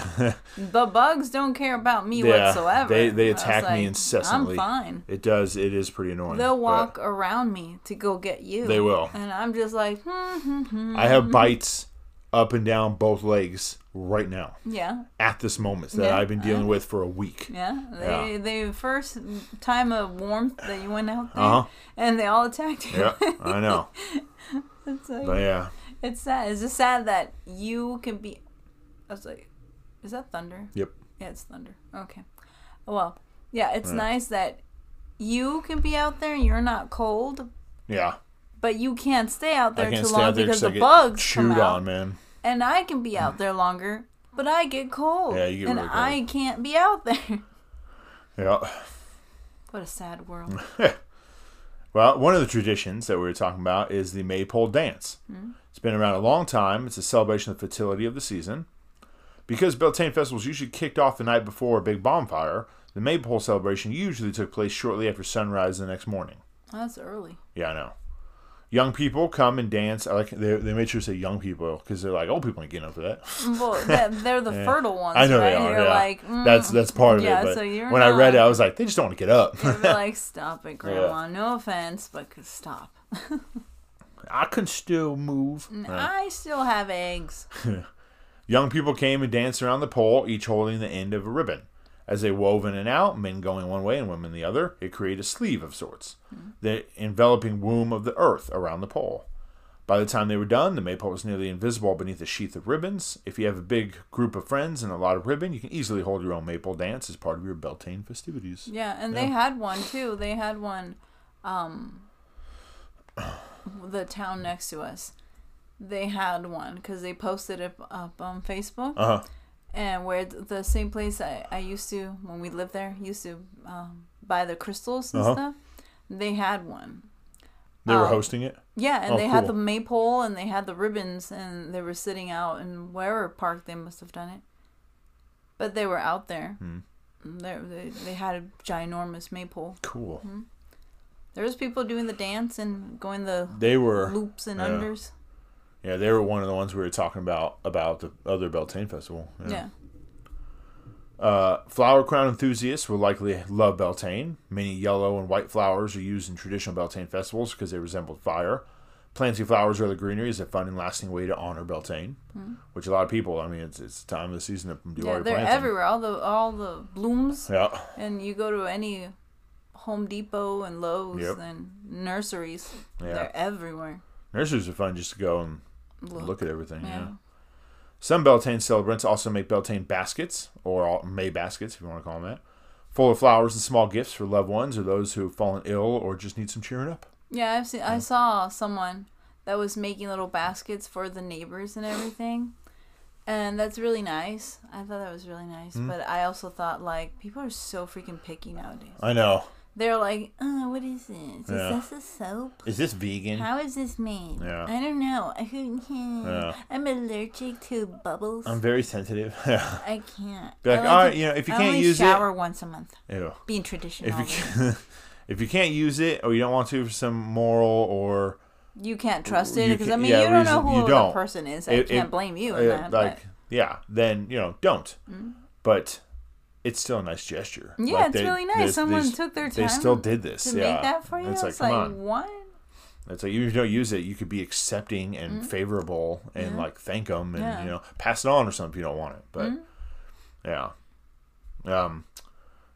the bugs don't care about me Yeah, whatsoever. they- they attack me incessantly. I'm fine. It does. It is pretty annoying. They'll walk around me to go get you. They will. And I'm just like, hmm, hmm, hmm. I have bites up and down both legs right now yeah, at this moment that Yeah, I've been dealing with for a week. yeah. They, they first time of warmth that you went out there, Uh-huh. and they all attacked you. Yeah, I know. it's like, But yeah, it's sad. It's just sad that you can be. I was like, is that thunder? yep. Yeah, it's thunder. Okay. Oh, well, yeah, it's Right. nice that you can be out there and you're not cold, Yeah. but you can't stay out there too long there because the bugs chewed come out. on, man. And I can be out there longer, but I get cold. Yeah, you get and really cold. I can't be out there. Yeah. what a sad world. Well, one of the traditions that we were talking about is the maypole dance. Hmm. It's been around a long time. It's a celebration of the fertility of the season. Because Beltane festivals usually kicked off the night before a big bonfire, the maypole celebration usually took place shortly after sunrise the next morning. Oh, that's early. Yeah, I know. Young people come and dance. I like they, they made sure to say young people because they're like old people ain't getting up for that. Well, they're the fertile ones, I know right? they are. You're yeah, like, mm, that's that's part of yeah, it. But so you're when I read it, I was like, they just don't want to get up. you're like, stop it, Grandma. No offense, but stop. I can still move. I still have eggs. Young people came and danced around the pole, each holding the end of a ribbon. As they wove in and out, men going one way and women the other, it created a sleeve of sorts, the enveloping womb of the earth around the pole. By the time they were done, the maypole was nearly invisible beneath a sheath of ribbons. If you have a big group of friends and a lot of ribbon, you can easily hold your own maypole dance as part of your Beltane festivities. Yeah, and they had one too. They had one, um, the town next to us. They had one because they posted it up on Facebook. Uh huh. And where th- the same place I, I used to when we lived there used to um, buy the crystals and Uh-huh. stuff. They had one. They were Um, hosting it. Yeah, and Oh, they had the maypole and they had the ribbons and they were sitting out in wherever park they must have done it. But they were out there. Hmm. They, they they had a ginormous maypole. Cool. Mm-hmm. There was people doing the dance and going the They were. loops and yeah. unders. Yeah, they were one of the ones we were talking about about the other Beltane festival. Yeah. Uh, flower crown enthusiasts will likely love Beltane. Many yellow and white flowers are used in traditional Beltane festivals because they resemble fire. Planting flowers or the greenery is a fun and lasting way to honor Beltane, which a lot of people. I mean, it's it's the time of the season to do all. Yeah, your they're planting. everywhere. All the all the blooms Yeah, And you go to any Home Depot and Lowe's Yep. and nurseries, Yeah. they're everywhere. nurseries are fun just to go and Look. look, at everything. Yeah. Yeah. Some Beltane celebrants also make Beltane baskets, or May baskets, if you want to call them that, full of flowers and small gifts for loved ones or those who have fallen ill or just need some cheering up. Yeah, I've seen. I saw someone that was making little baskets for the neighbors and everything, and that's really nice. I thought that was really nice. Hmm. But I also thought like people are so freaking picky nowadays. I know. They're like, oh, what is this? Yeah. Is this a soap? Is this vegan? How is this made? Yeah. I don't know. Yeah. I'm allergic to bubbles. I'm very sensitive. Yeah. I can't. Be like, I all right, to- you know, if you I can't use it- shower once a month. Ew. Being traditional. If you if you can't use it or you don't want to for some moral or You can't trust it because I mean yeah, you don't know who the person is. I It- can't it- blame you in that. like yeah, then you know don't. Mm. But it's still a nice gesture. Yeah, Like, it's they- really they- nice. Someone they, took their time. They still did this. to yeah. make that for you. It's It's, like, like, come on. what? It's like even if you don't use it, you could be accepting and favorable and like thank them and Mm-hmm. Yeah. Mm-hmm. you know pass it on or something if you don't want it. But yeah, um,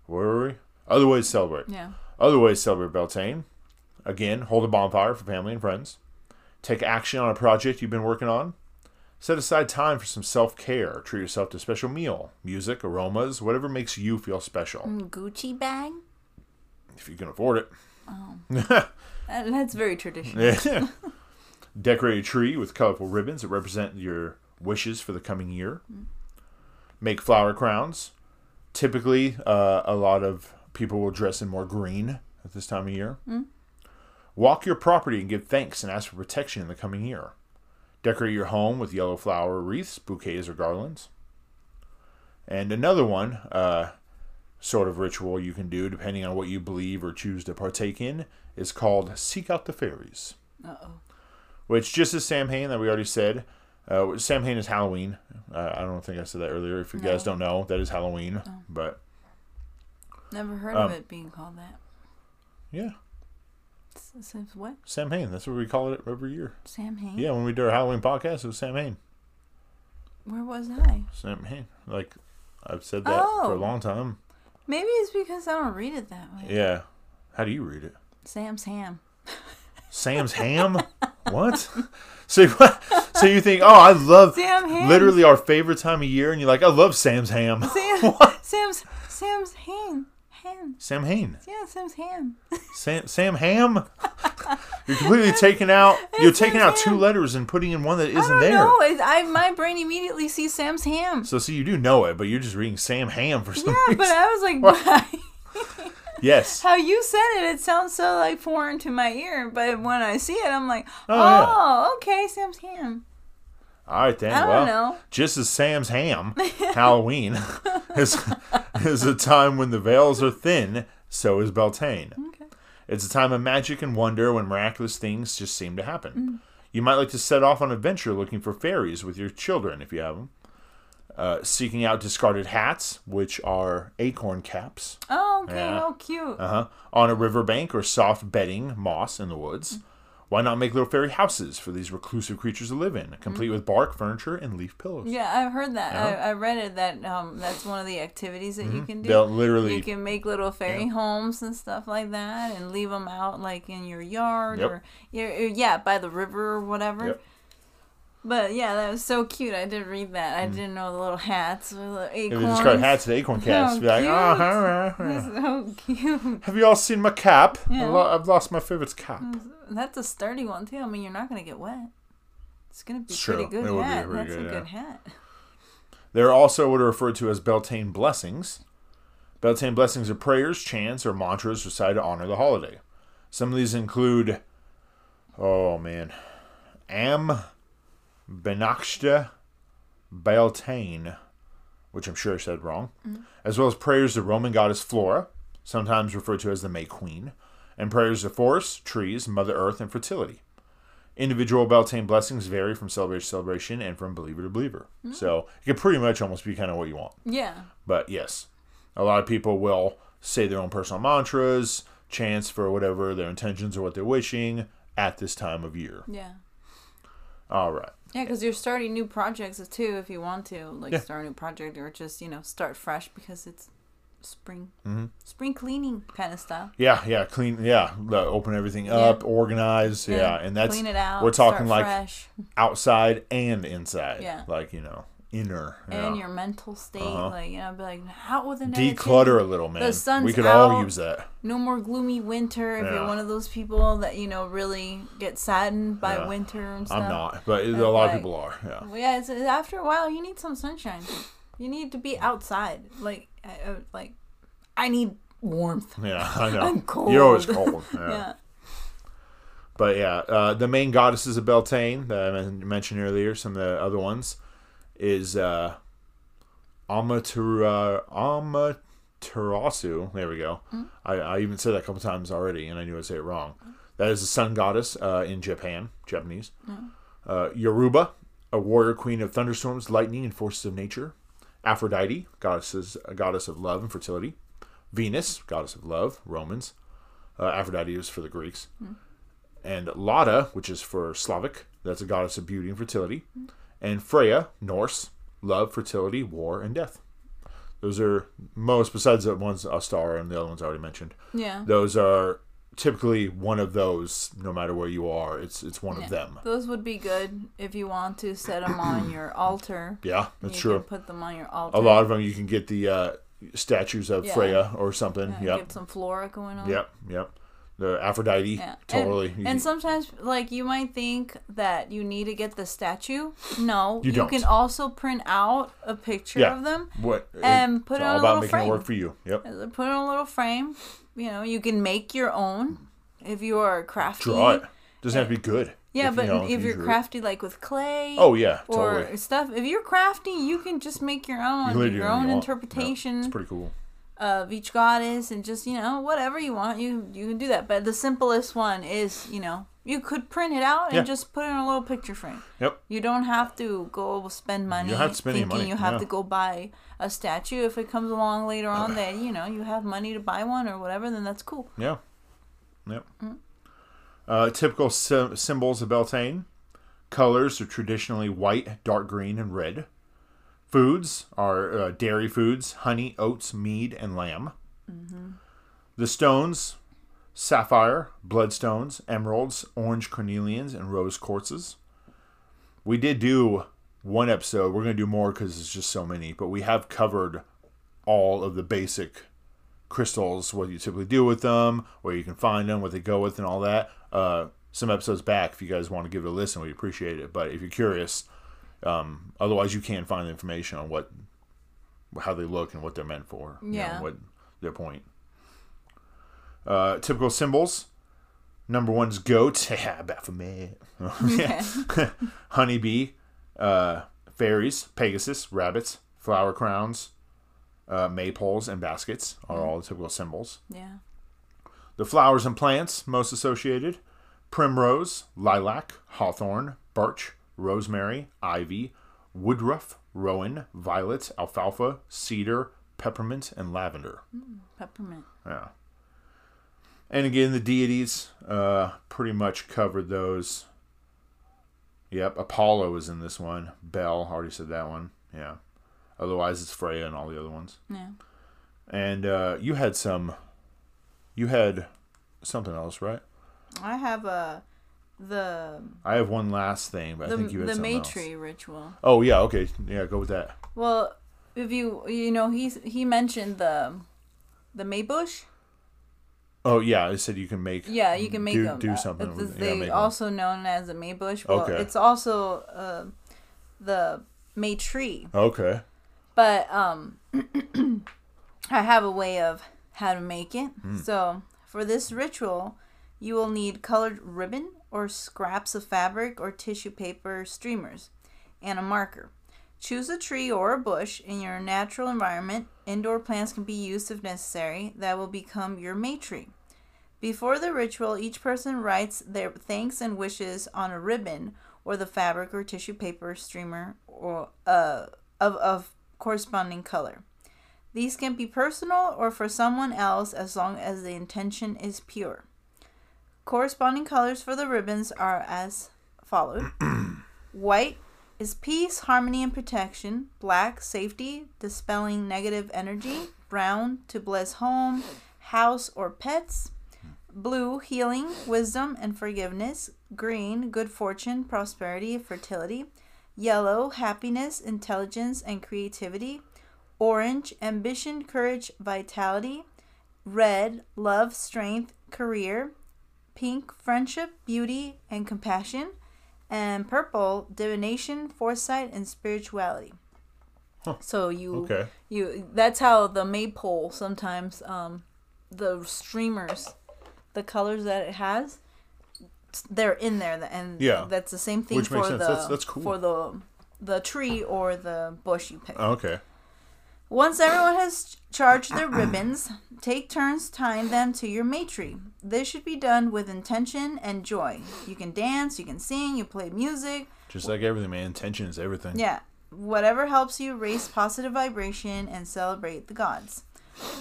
where were we? Other ways to celebrate. Yeah. Other ways to celebrate Beltane. Again, hold a bonfire for family and friends. Take action on a project you've been working on. Set aside time for some self care. Treat yourself to a special meal, music, aromas, whatever makes you feel special. Mm, Gucci bag. If you can afford it. That- That's very traditional. Yeah. Decorate a tree with colorful ribbons that represent your wishes for the coming year. Make flower crowns. Typically, uh, a lot of people will dress in more green at this time of year. Walk your property and give thanks and ask for protection in the coming year. Decorate your home with yellow flower wreaths, bouquets, or garlands. And another one, uh, sort of ritual you can do, depending on what you believe or choose to partake in, is called Seek Out the Fairies. Uh oh. Which, just as Samhain that we already said, uh, Samhain is Halloween. Uh, I don't think I said that earlier. If you guys don't know, that is Halloween. Oh. But Never heard Um, of it being called that. yeah, S- Since what? Samhain. That's what we call it every year. Sam Hain? Yeah, when we do our Halloween podcast, it was Sam Samhain. Where was I? Sam Samhain. Like, I've said that for a Oh. long time. Maybe it's because I don't read it that way. Yeah. How do you read it? Sam's ham. Sam's ham? what? So, you- so you think, oh, I love Sam ham. literally our favorite time of year, and you're like, I love Sam's ham. Sam, Sam's Sam's ham. Ham. Sam Hain. Yeah, Sam's ham. Sam, Sam Ham. You're completely taking out. You're It's taking Sam's out two ham. letters and putting in one that I isn't don't there. know. It, I my brain immediately sees Sam's ham. So see, you do know it, but you're just reading Sam Ham for some Yeah, reason. but I was like, why? yes. how you said it, it sounds so like foreign to my ear. But when I see it, I'm like, Oh, yeah. oh, okay, Sam's ham. All right then. I don't well, know. just as Sam's Ham, Halloween is is a time when the veils are thin. So is Beltane. Okay. It's a time of magic and wonder when miraculous things just seem to happen. Mm. You might like to set off on an adventure looking for fairies with your children if you have them. Uh, seeking out discarded hats, which are acorn caps, Oh, okay, Yeah. how cute. uh-huh, on a riverbank or soft bedding moss in the woods. Why not make little fairy houses for these reclusive creatures to live in, complete with bark, furniture, and leaf pillows? Yeah, I've heard that. Uh-huh. I, I read it that um, that's one of the activities that you can do. Mm-hmm. They'll literally you can make little fairy homes and stuff like that, and leave them out like in your yard Yep. or yeah, yeah, by the river or whatever. Yep. But yeah, that was so cute. I did read that. I didn't know the little hats with the Mm. Acorns. they discard hats and acorn caps, be like. "Ah, ha, ha, ha." That's so cute. have you all seen my cap? Yeah. Lo- I've lost my favorite cap. That's a sturdy one too. I mean, you're not gonna get wet. It's gonna be It's pretty true. good It hat. pretty That's good, a yeah. good hat. They're also what are referred to as Beltane blessings. Beltane blessings are prayers, chants, or mantras recited to honor the holiday. Some of these include, oh man, Am Benakshta Beltane, which I'm sure I said wrong, mm-hmm. as well as prayers to Roman goddess Flora, sometimes referred to as the May Queen, and prayers to forests, trees, Mother Earth, and fertility. Individual Beltane blessings vary from celebration to celebration and from believer to believer. Mm-hmm. So it can pretty much almost be kind of what you want. Yeah. But yes, a lot of people will say their own personal mantras, chants for whatever their intentions or what they're wishing at this time of year. Yeah. All right. Yeah, because you're starting new projects too if you want to, like Yeah. start a new project or just you know start fresh because it's spring, Mm-hmm. spring cleaning kind of stuff. Yeah, yeah, clean. Yeah, open everything up, organize. Yeah, and that's clean it out. we're talking like fresh, outside and inside. Yeah. like you know, inner. and yeah. your mental state, Uh-huh. like you know, be like out with the declutter a little, man. sun's we could all use that. No more gloomy winter. If Yeah. you're one of those people that you know really get saddened by Yeah. winter and stuff. I'm not, but a lot of people are. Yeah. Well, yeah, it's, after a while, you need some sunshine. You need to be outside. Like, uh, uh, like, I need warmth. Yeah, I know. I'm cold. You're always cold. Yeah. Yeah. But yeah, uh, the main goddesses of Beltane that I mentioned earlier, some of the other ones, is uh, Amaterasu. There we go. I, I even said that a couple times already, and I knew I'd say it wrong. That is the sun goddess uh, in Japan, Japanese. Uh, Yoruba, a warrior queen of thunderstorms, lightning, and forces of nature. Aphrodite, goddesses, a goddess of love and fertility. Venus, goddess of love, Romans. Uh, Aphrodite is for the Greeks. Hmm. And Lada, which is for Slavic, that's a goddess of beauty and fertility. Hmm. And Freya, Norse, love, fertility, war, and death. Those are most, besides the ones Astara and the other ones I already mentioned. Yeah. Those are typically one of those. No matter where you are, it's it's one of them. Those would be good if you want to set them on your altar. Yeah, that's you true. Can put them on your altar. A lot of them you can get the uh, statues of Yeah. Freya or something. Yeah, yep. Get some flora going on. Yep. Yep. The Aphrodite. Yeah. Totally. And, and sometimes, like, you might think that you need to get the statue. No. You don't. can also print out a picture Yeah. of them. what and it's put it all on a little making frame. it work for you. Yep. Put it in a little frame. You know, you can make your own if you are crafty. Draw it. Doesn't have to be good. Yeah, If, but you know, if you you're it. crafty, like with clay. Oh yeah, Or totally. stuff. If you're crafty, you can just make your own, You your own you interpretation. Yeah, it's pretty cool. of each goddess and just you know whatever you want you you can do that but the simplest one is you know you could print it out and Yeah. just put it in a little picture frame Yep. you don't have to go spend money don't have to spend thinking money, you have no. to go buy a statue if it comes along later on that you know you have money to buy one or whatever then that's cool Yeah. Yep. Mm. Uh, typical sy- symbols of Beltane. Colors are traditionally white, dark green, and red. Foods are uh, dairy foods, honey, oats, mead, and lamb. Mm-hmm. The stones, sapphire, bloodstones, emeralds, orange cornelians, and rose quartzes. We did do one episode. We're going to do more because it's just so many, but we have covered all of the basic crystals, what you typically do with them, where you can find them, what they go with, and all that. Uh, some episodes back, if you guys want to give it a listen, we appreciate it. But if you're curious, um, otherwise you can find the information on what, how they look and what they're meant for. you know, Yeah. what their point. Uh, typical symbols. Number one's goat. Yeah, Baphomet. yeah. Honeybee. Uh, fairies. Pegasus. Rabbits. Flower crowns. Uh, maypoles and baskets are all the typical symbols. yeah The flowers and plants most associated primrose, lilac, hawthorn, birch, rosemary, ivy, woodruff, rowan, violet, alfalfa, cedar, peppermint, and lavender. peppermint Yeah. And again, the deities uh, pretty much covered those. Yep, Apollo is in this one. Bel, already said that one. Yeah. Otherwise, it's Freya and all the other ones. yeah And uh, you had some. You had something else, right? i have a the I have one last thing, but the, I think you had the something else. Ritual Oh yeah, okay, yeah, go with that. Well, if you you know he's he mentioned the the Maybush. Oh yeah, I said you can make. Yeah, you can make do, them. do uh, something. it's- with- they yeah, make 'em. also known as a Maybush. Well, Okay. it's also uh, the Maytree. Okay. But um, I have a way of how to make it. Hmm. So for this ritual, you will need colored ribbon or scraps of fabric or tissue paper streamers, and a marker. Choose a tree or a bush in your natural environment. Indoor plants can be used if necessary. That will become your May tree. Before the ritual, each person writes their thanks and wishes on a ribbon or the fabric or tissue paper streamer or uh, of, of corresponding color. These can be personal or for someone else as long as the intention is pure. Corresponding colors for the ribbons are as followed White is peace, harmony, and protection. Black, safety, dispelling negative energy. Brown, to bless home, house, or pets. Blue, healing, wisdom, and forgiveness. Green, good fortune, prosperity, fertility. Yellow, happiness, intelligence, and creativity. Orange, ambition, courage, vitality. Red, love, strength, career. Pink, friendship, beauty, and compassion. And purple, divination, foresight, and spirituality. Huh. So you Okay. you that's how the maypole sometimes um the streamers the colors that it has they're in there and Yeah. that's the same thing Which for the. That's- that's cool. for the the tree or the bush you pick. Okay. Once everyone has charged their ribbons, take turns tying them to your May tree. This should be done with intention and joy. You can dance, you can sing, you play music. Just like everything, man. Intention is everything. Yeah. whatever helps you raise positive vibration and celebrate the gods.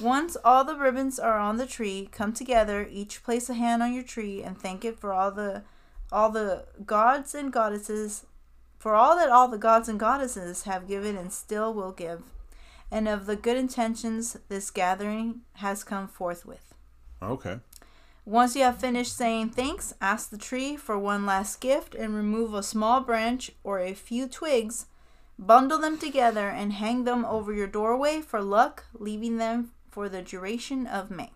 Once all the ribbons are on the tree, come together, each place a hand on your tree and thank it for all the all the gods and goddesses for all that all the gods and goddesses have given and still will give, and of the good intentions this gathering has come forth with. Okay. Once you have finished saying thanks, ask the tree for one last gift and remove a small branch or a few twigs. Bundle them together and hang them over your doorway for luck, leaving them for the duration of May.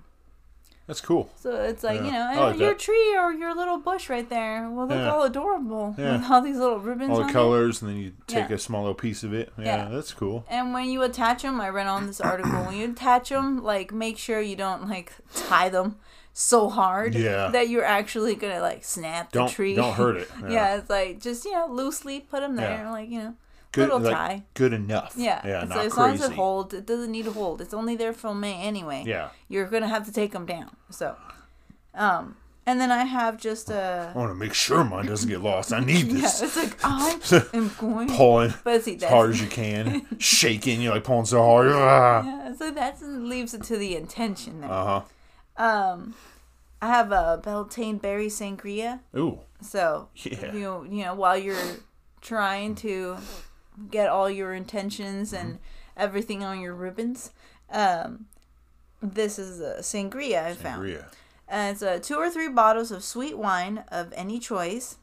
That's cool. So it's like, Yeah. you know, I eh, like your that. tree or your little bush right there will look Yeah. all adorable Yeah. with all these little ribbons All on the it. colors, and then you take a small little piece of it. Yeah, that's cool. And when you attach them, I read on this article, when you attach them, like make sure you don't like tie them so hard Yeah. that you're actually gonna like snap the Don't tree. don't hurt it. Yeah. it's like just you know loosely put them there, like you know, Good, like, tie. good enough. Yeah, Yeah, like, as crazy. long as it holds, it doesn't need to hold. It's only there for May anyway. Yeah. you're gonna have to take them down. So, um, and then I have just a I want to make sure mine doesn't get lost. I need this. yeah, it's like I am going. Pulling But see, as hard as you can, shaking. You're like pulling so hard. Ah. yeah, so that leaves it to the intention there. Uh huh. Um, I have a Beltane berry sangria. Ooh. So Yeah. you you know, while you're trying to get all your intentions and everything on your ribbons, um, this is a sangria I found. Sangria. And it's uh, two or three bottles of sweet wine of any choice,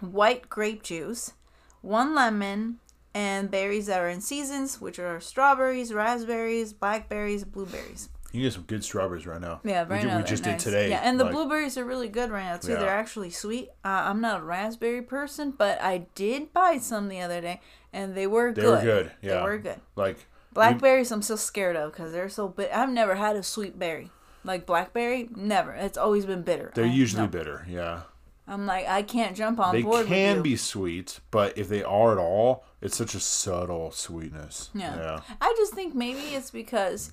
white grape juice, one lemon, and berries that are in seasons, which are strawberries, raspberries, blackberries, blueberries. You can get some good strawberries right now. Yeah, we, right ju- now we just nice. did today. Yeah, and the like- blueberries are really good right now too. Yeah. They're actually sweet. Uh, I'm not a raspberry person, but I did buy some the other day, and they were They good. They were good. Yeah, they were good. Like Blackberries, I'm still scared of because they're so. I've never had a sweet berry like blackberry. Never. It's always been bitter. they're I- usually no. bitter. Yeah. I'm like I can't jump on They board. can with you. be sweet, but if they are at all, it's such a subtle sweetness. Yeah. Yeah. I just think maybe it's because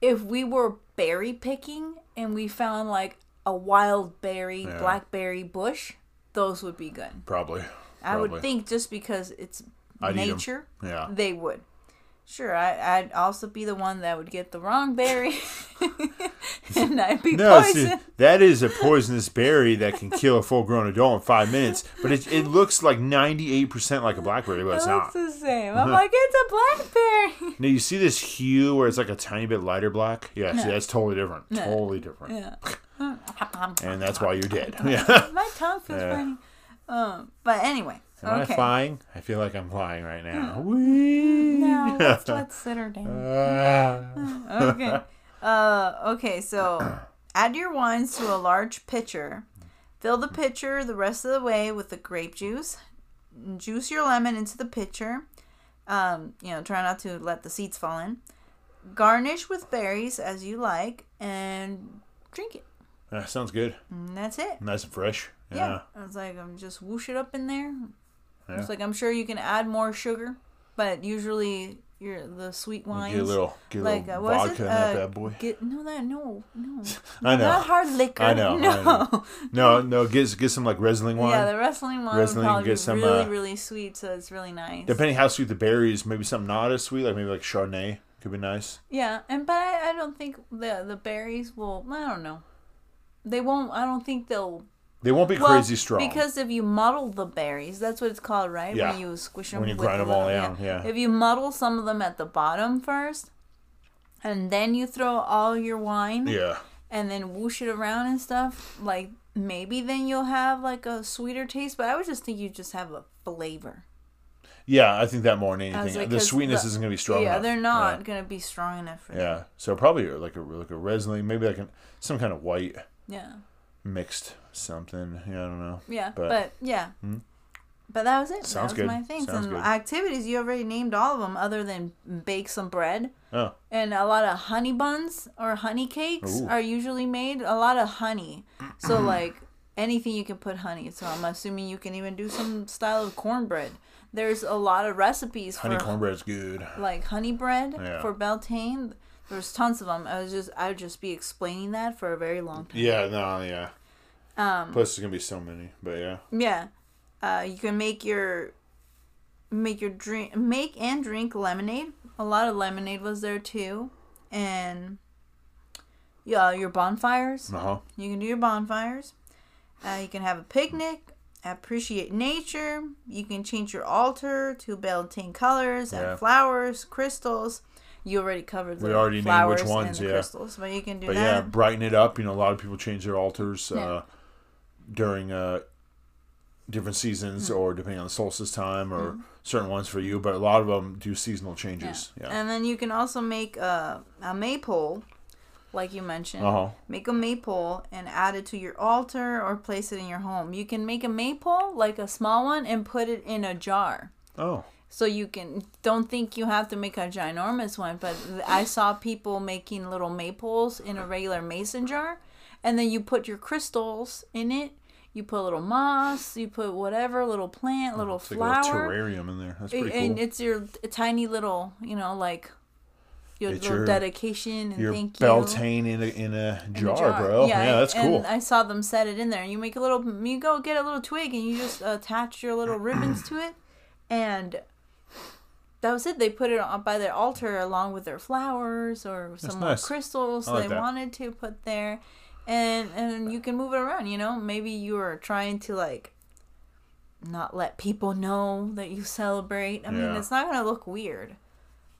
if we were berry picking and we found like a wild berry, Yeah. blackberry bush, those would be good. Probably. I would think just because it's I'd nature, Yeah. they would. Sure, I, I'd also be the one that would get the wrong berry, and I'd be No, poisoned. see, that is a poisonous berry that can kill a full-grown adult in five minutes. But it, it looks like ninety-eight percent like a blackberry, but it it's not. the same. I'm like, it's a blackberry. Now you see this hue where it's like a tiny bit lighter black. Yeah, see, that's totally different. Totally different. yeah. And that's why you're dead. Yeah. My tongue feels Yeah. funny. Um, but anyway, Am okay. I flying? I feel like I'm flying right now. Whee! No, let's, let's sit her down. Ah. okay. Uh, okay, so add your wines to a large pitcher. Fill the pitcher the rest of the way with the grape juice. Juice your lemon into the pitcher. Um, you know, try not to let the seeds fall in. Garnish with berries as you like and drink it. That sounds good. And that's it. Nice and fresh. Yeah. Yeah. I was like, I'm just whoosh it up in there. Yeah. It's like I'm sure you can add more sugar, but usually you're the sweet wines. Get a little, get a like little uh, what is vodka it? in that Uh, bad boy. Get no that no no. I know. Not hard liquor. I know, I No. know. No, no, get get some like Riesling wine. Yeah, the wrestling wine. Riesling, would get some, really uh, really sweet, so it's really nice. Depending how sweet the berries, maybe something not as sweet, like maybe like Chardonnay could be nice. yeah, and but I, I don't think the the berries will. I don't know. They won't. I don't think they'll. They won't be Well, crazy strong. because if you muddle the berries, that's what it's called, right? Yeah. When you squish them. When you with grind the 'em all down, yeah. If you muddle some of them at the bottom first, and then you throw all your wine, yeah, and then whoosh it around and stuff, like maybe then you'll have like a sweeter taste. But I would just think you just have a flavor. yeah, I think that more than anything. like, the sweetness the- isn't gonna be strong yeah, enough. they're not gonna be strong enough for Yeah. yeah. So probably like a like a Riesling, maybe like a, some kind of white yeah, mixed something. Yeah, I don't know. yeah. But- But, yeah. Hmm? But that was it. Sounds that was good. my things Sounds and good. activities. You already named all of them, other than bake some bread. Oh, And a lot of honey buns or honey cakes Ooh. are usually made. A lot of honey. So like anything you can put honey. So I'm assuming you can even do some style of cornbread. There's a lot of recipes honey for cornbread's good. like honey bread Yeah. for Beltane. There's tons of them. I was just I would just be explaining that for a very long time. Yeah, no, yeah. Um, Plus, there's gonna be so many, but yeah. yeah. Uh, you can make your make your drink, make and drink lemonade. A lot of lemonade was there too, and yeah, your bonfires. Uh huh. You can do your bonfires. Uh, you can have a picnic. Appreciate nature. You can change your altar to Beltane colors Yeah. and flowers, crystals. You already covered the We already named which ones, yeah. crystals, but you can do But that. yeah, brighten it up. You know, a lot of people change their altars Yeah. uh, during uh, different seasons, Hmm. or depending on the solstice time, or certain ones for you. But a lot of them do seasonal Yeah. changes. Yeah. And then you can also make a, a maypole, like you mentioned. Uh huh. Make a maypole and add it to your altar or place it in your home. You can make a maypole, like a small one, and put it in a jar. Oh. So you can don't think you have to make a ginormous one, but I saw people making little maypoles in a regular mason jar, and then you put your crystals in it. You put a little moss, you put whatever little plant, little It's like a flower, terrarium in there. That's and pretty cool. And it's your tiny little, you know, like your It's little your- dedication and Your thank you. Beltane in a in a in a jar, bro. Yeah, that's cool. And I saw them set it in there. You make a little, you go get a little twig and you just attach your little ribbons to it, and that was it. They put it on by their altar along with their flowers or some nice. crystals like they that. wanted to put there, and and you can move it around. You know, maybe you are trying to like not let people know that you celebrate. I mean, it's not gonna look weird.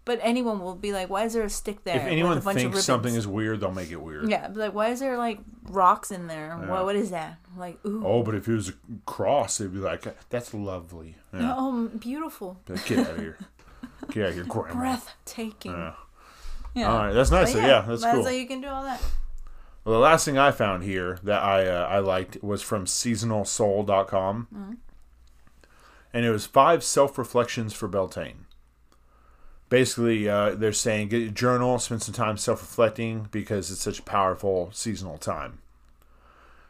But anyone will be like, "Why is there a stick there?" if anyone a bunch of thinks something is weird, they'll make it weird. Yeah, but like, why is there like rocks in there? Yeah. What, what is that? Like, ooh, Oh, but if it was a cross, they'd be like, "That's lovely." Yeah. oh, beautiful, like, Get out of here. Get out of here, grandma. breathtaking. Yeah. Yeah. All right, that's nice. So, yeah, that's that's cool. how you can do all that. Well, the last thing I found here that I uh, I liked was from seasonalsoul.com. Mm-hmm. And it was five self reflections for Beltane. Basically, uh, they're saying get a journal, spend some time self reflecting because it's such a powerful seasonal time.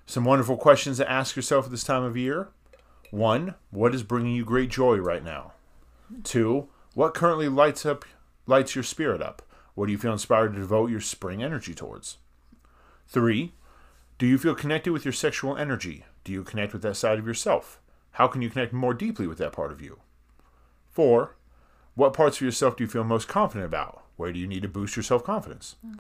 Some wonderful questions to ask yourself at this time of year. One, what is bringing you great joy right now? Two, what currently lights up lights your spirit up? What do you feel inspired to devote your spring energy towards? Three, do you feel connected with your sexual energy? Do you connect with that side of yourself? How can you connect more deeply with that part of you? Four, what parts of yourself do you feel most confident about? Where do you need to boost your self confidence? Mm.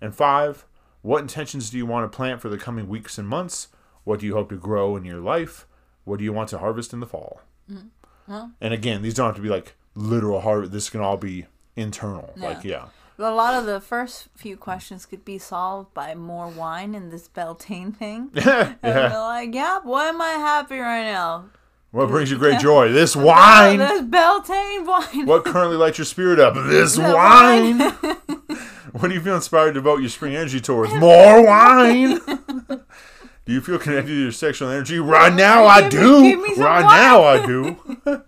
And five, what intentions do you want to plant for the coming weeks and months? What do you hope to grow in your life? What do you want to harvest in the fall? Mm. And again, these don't have to be like literal harvest. This can all be internal. Like, yeah. A lot of the first few questions could be solved by more wine and this Beltane thing. yeah. And they're like, yeah, why am I happy right now? What brings you great joy? This wine. This Beltane wine. What currently lights your spirit up? This The wine. what do you feel inspired to devote your spring energy towards? More wine. do you feel connected to your sexual energy? Right now, I me- do. give right wine. now, I do.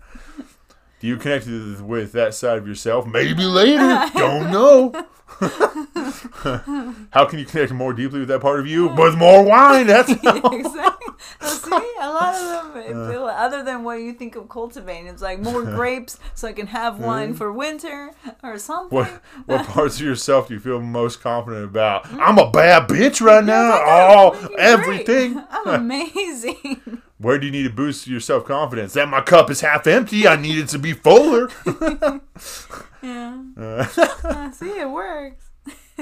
Do you connect with- with that side of yourself? Maybe later. Don't know. How can you connect more deeply with that part of you? With more wine. That's exactly. See, a lot of them, Uh. Like, other than what you think of cultivating, it's like more grapes so I can have wine for winter or something. What what parts of yourself do you feel most confident about? I'm a bad bitch right now. It's like, I'm Oh, freaking great. everything. I'm amazing. Where do you need to boost your self confidence? That my cup is half empty. I need it to be fuller. yeah. Uh, see, it works.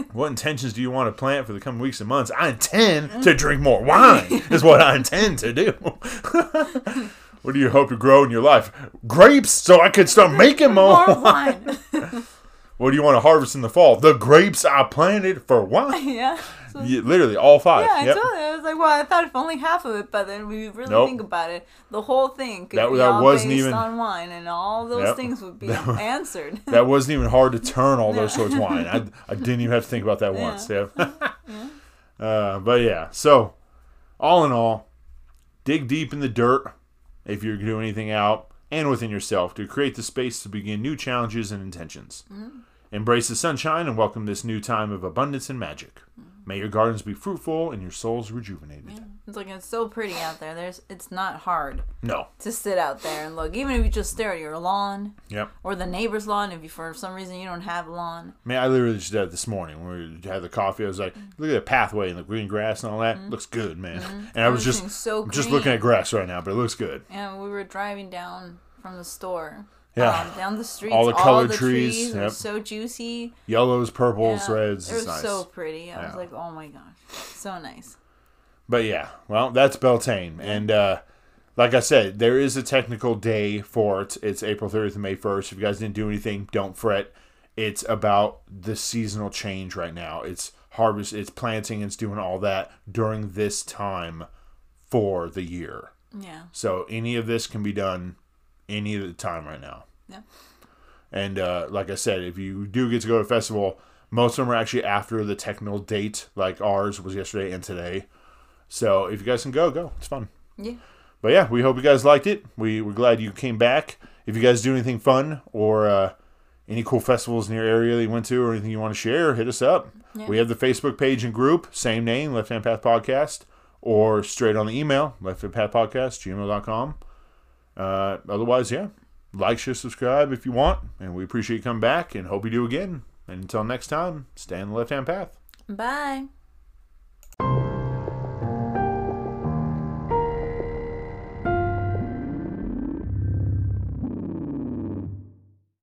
what intentions do you want to plant for the coming weeks and months? I intend to mm. drink more wine. is what I intend to do. what do you hope to grow in your life? Grapes, so I can start making more. More wine. What do you want to harvest in the fall? The grapes I planted for wine. yeah. So, Yeah, literally all five. yeah, I Yep. told you. I was like, well, I thought if only half of it, but then we really Nope. think about it, the whole thing could That- be that all wasn't based even- on wine, and all those Yep. things would be That- answered. That wasn't even hard to turn all those towards wine. I, I didn't even have to think about that once. Yeah. uh, but yeah, so all in all, dig deep in the dirt if you're doing anything out and within yourself to create the space to begin new challenges and intentions. Embrace the sunshine and welcome this new time of abundance and magic. May your gardens be fruitful and your souls rejuvenated. It's like it's so pretty out there. There's, it's not hard No. to sit out there and look. Even if you just stare at your lawn Yep. or the neighbor's lawn, if you for some reason you don't have a lawn. Man, I literally just did it this morning when we had the coffee. I was like, mm-hmm. look at the pathway and the green grass and all that. Mm-hmm. Looks good, man. Mm-hmm. And I was just so just looking at grass right now, but it looks good. Yeah, we were driving down from the store. Yeah. Um, down the street. All the colored trees. trees, were yep. so juicy. Yellows, purples, Yeah, reds. It was nice. so pretty. I was like, oh my gosh, so nice. But yeah, well, that's Beltane. And uh, like I said, there is a technical day for it. It's April 30th and May 1st. If you guys didn't do anything, don't fret. It's about the seasonal change right now. It's harvest, it's planting, it's doing all that during this time for the year. Yeah. So any of this can be done any of the time right now. Yeah. And uh, like I said, if you do get to go to a festival, most of them are actually after the technical date. Like ours was yesterday and today. So if you guys can go, go. It's fun. Yeah. But yeah, we hope you guys liked it. We we're glad you came back. If you guys do anything fun or uh, any cool festivals in your area that you went to or anything you want to share, hit us up. Yeah. We have the Facebook page and group, same name, Left Hand Path Podcast, or straight on the email, Left Hand Path Podcast, gmail.com. Uh, otherwise, yeah, like, share, subscribe if you want. And we appreciate you coming back and hope you do again. And until next time, stay on the left hand path. Bye.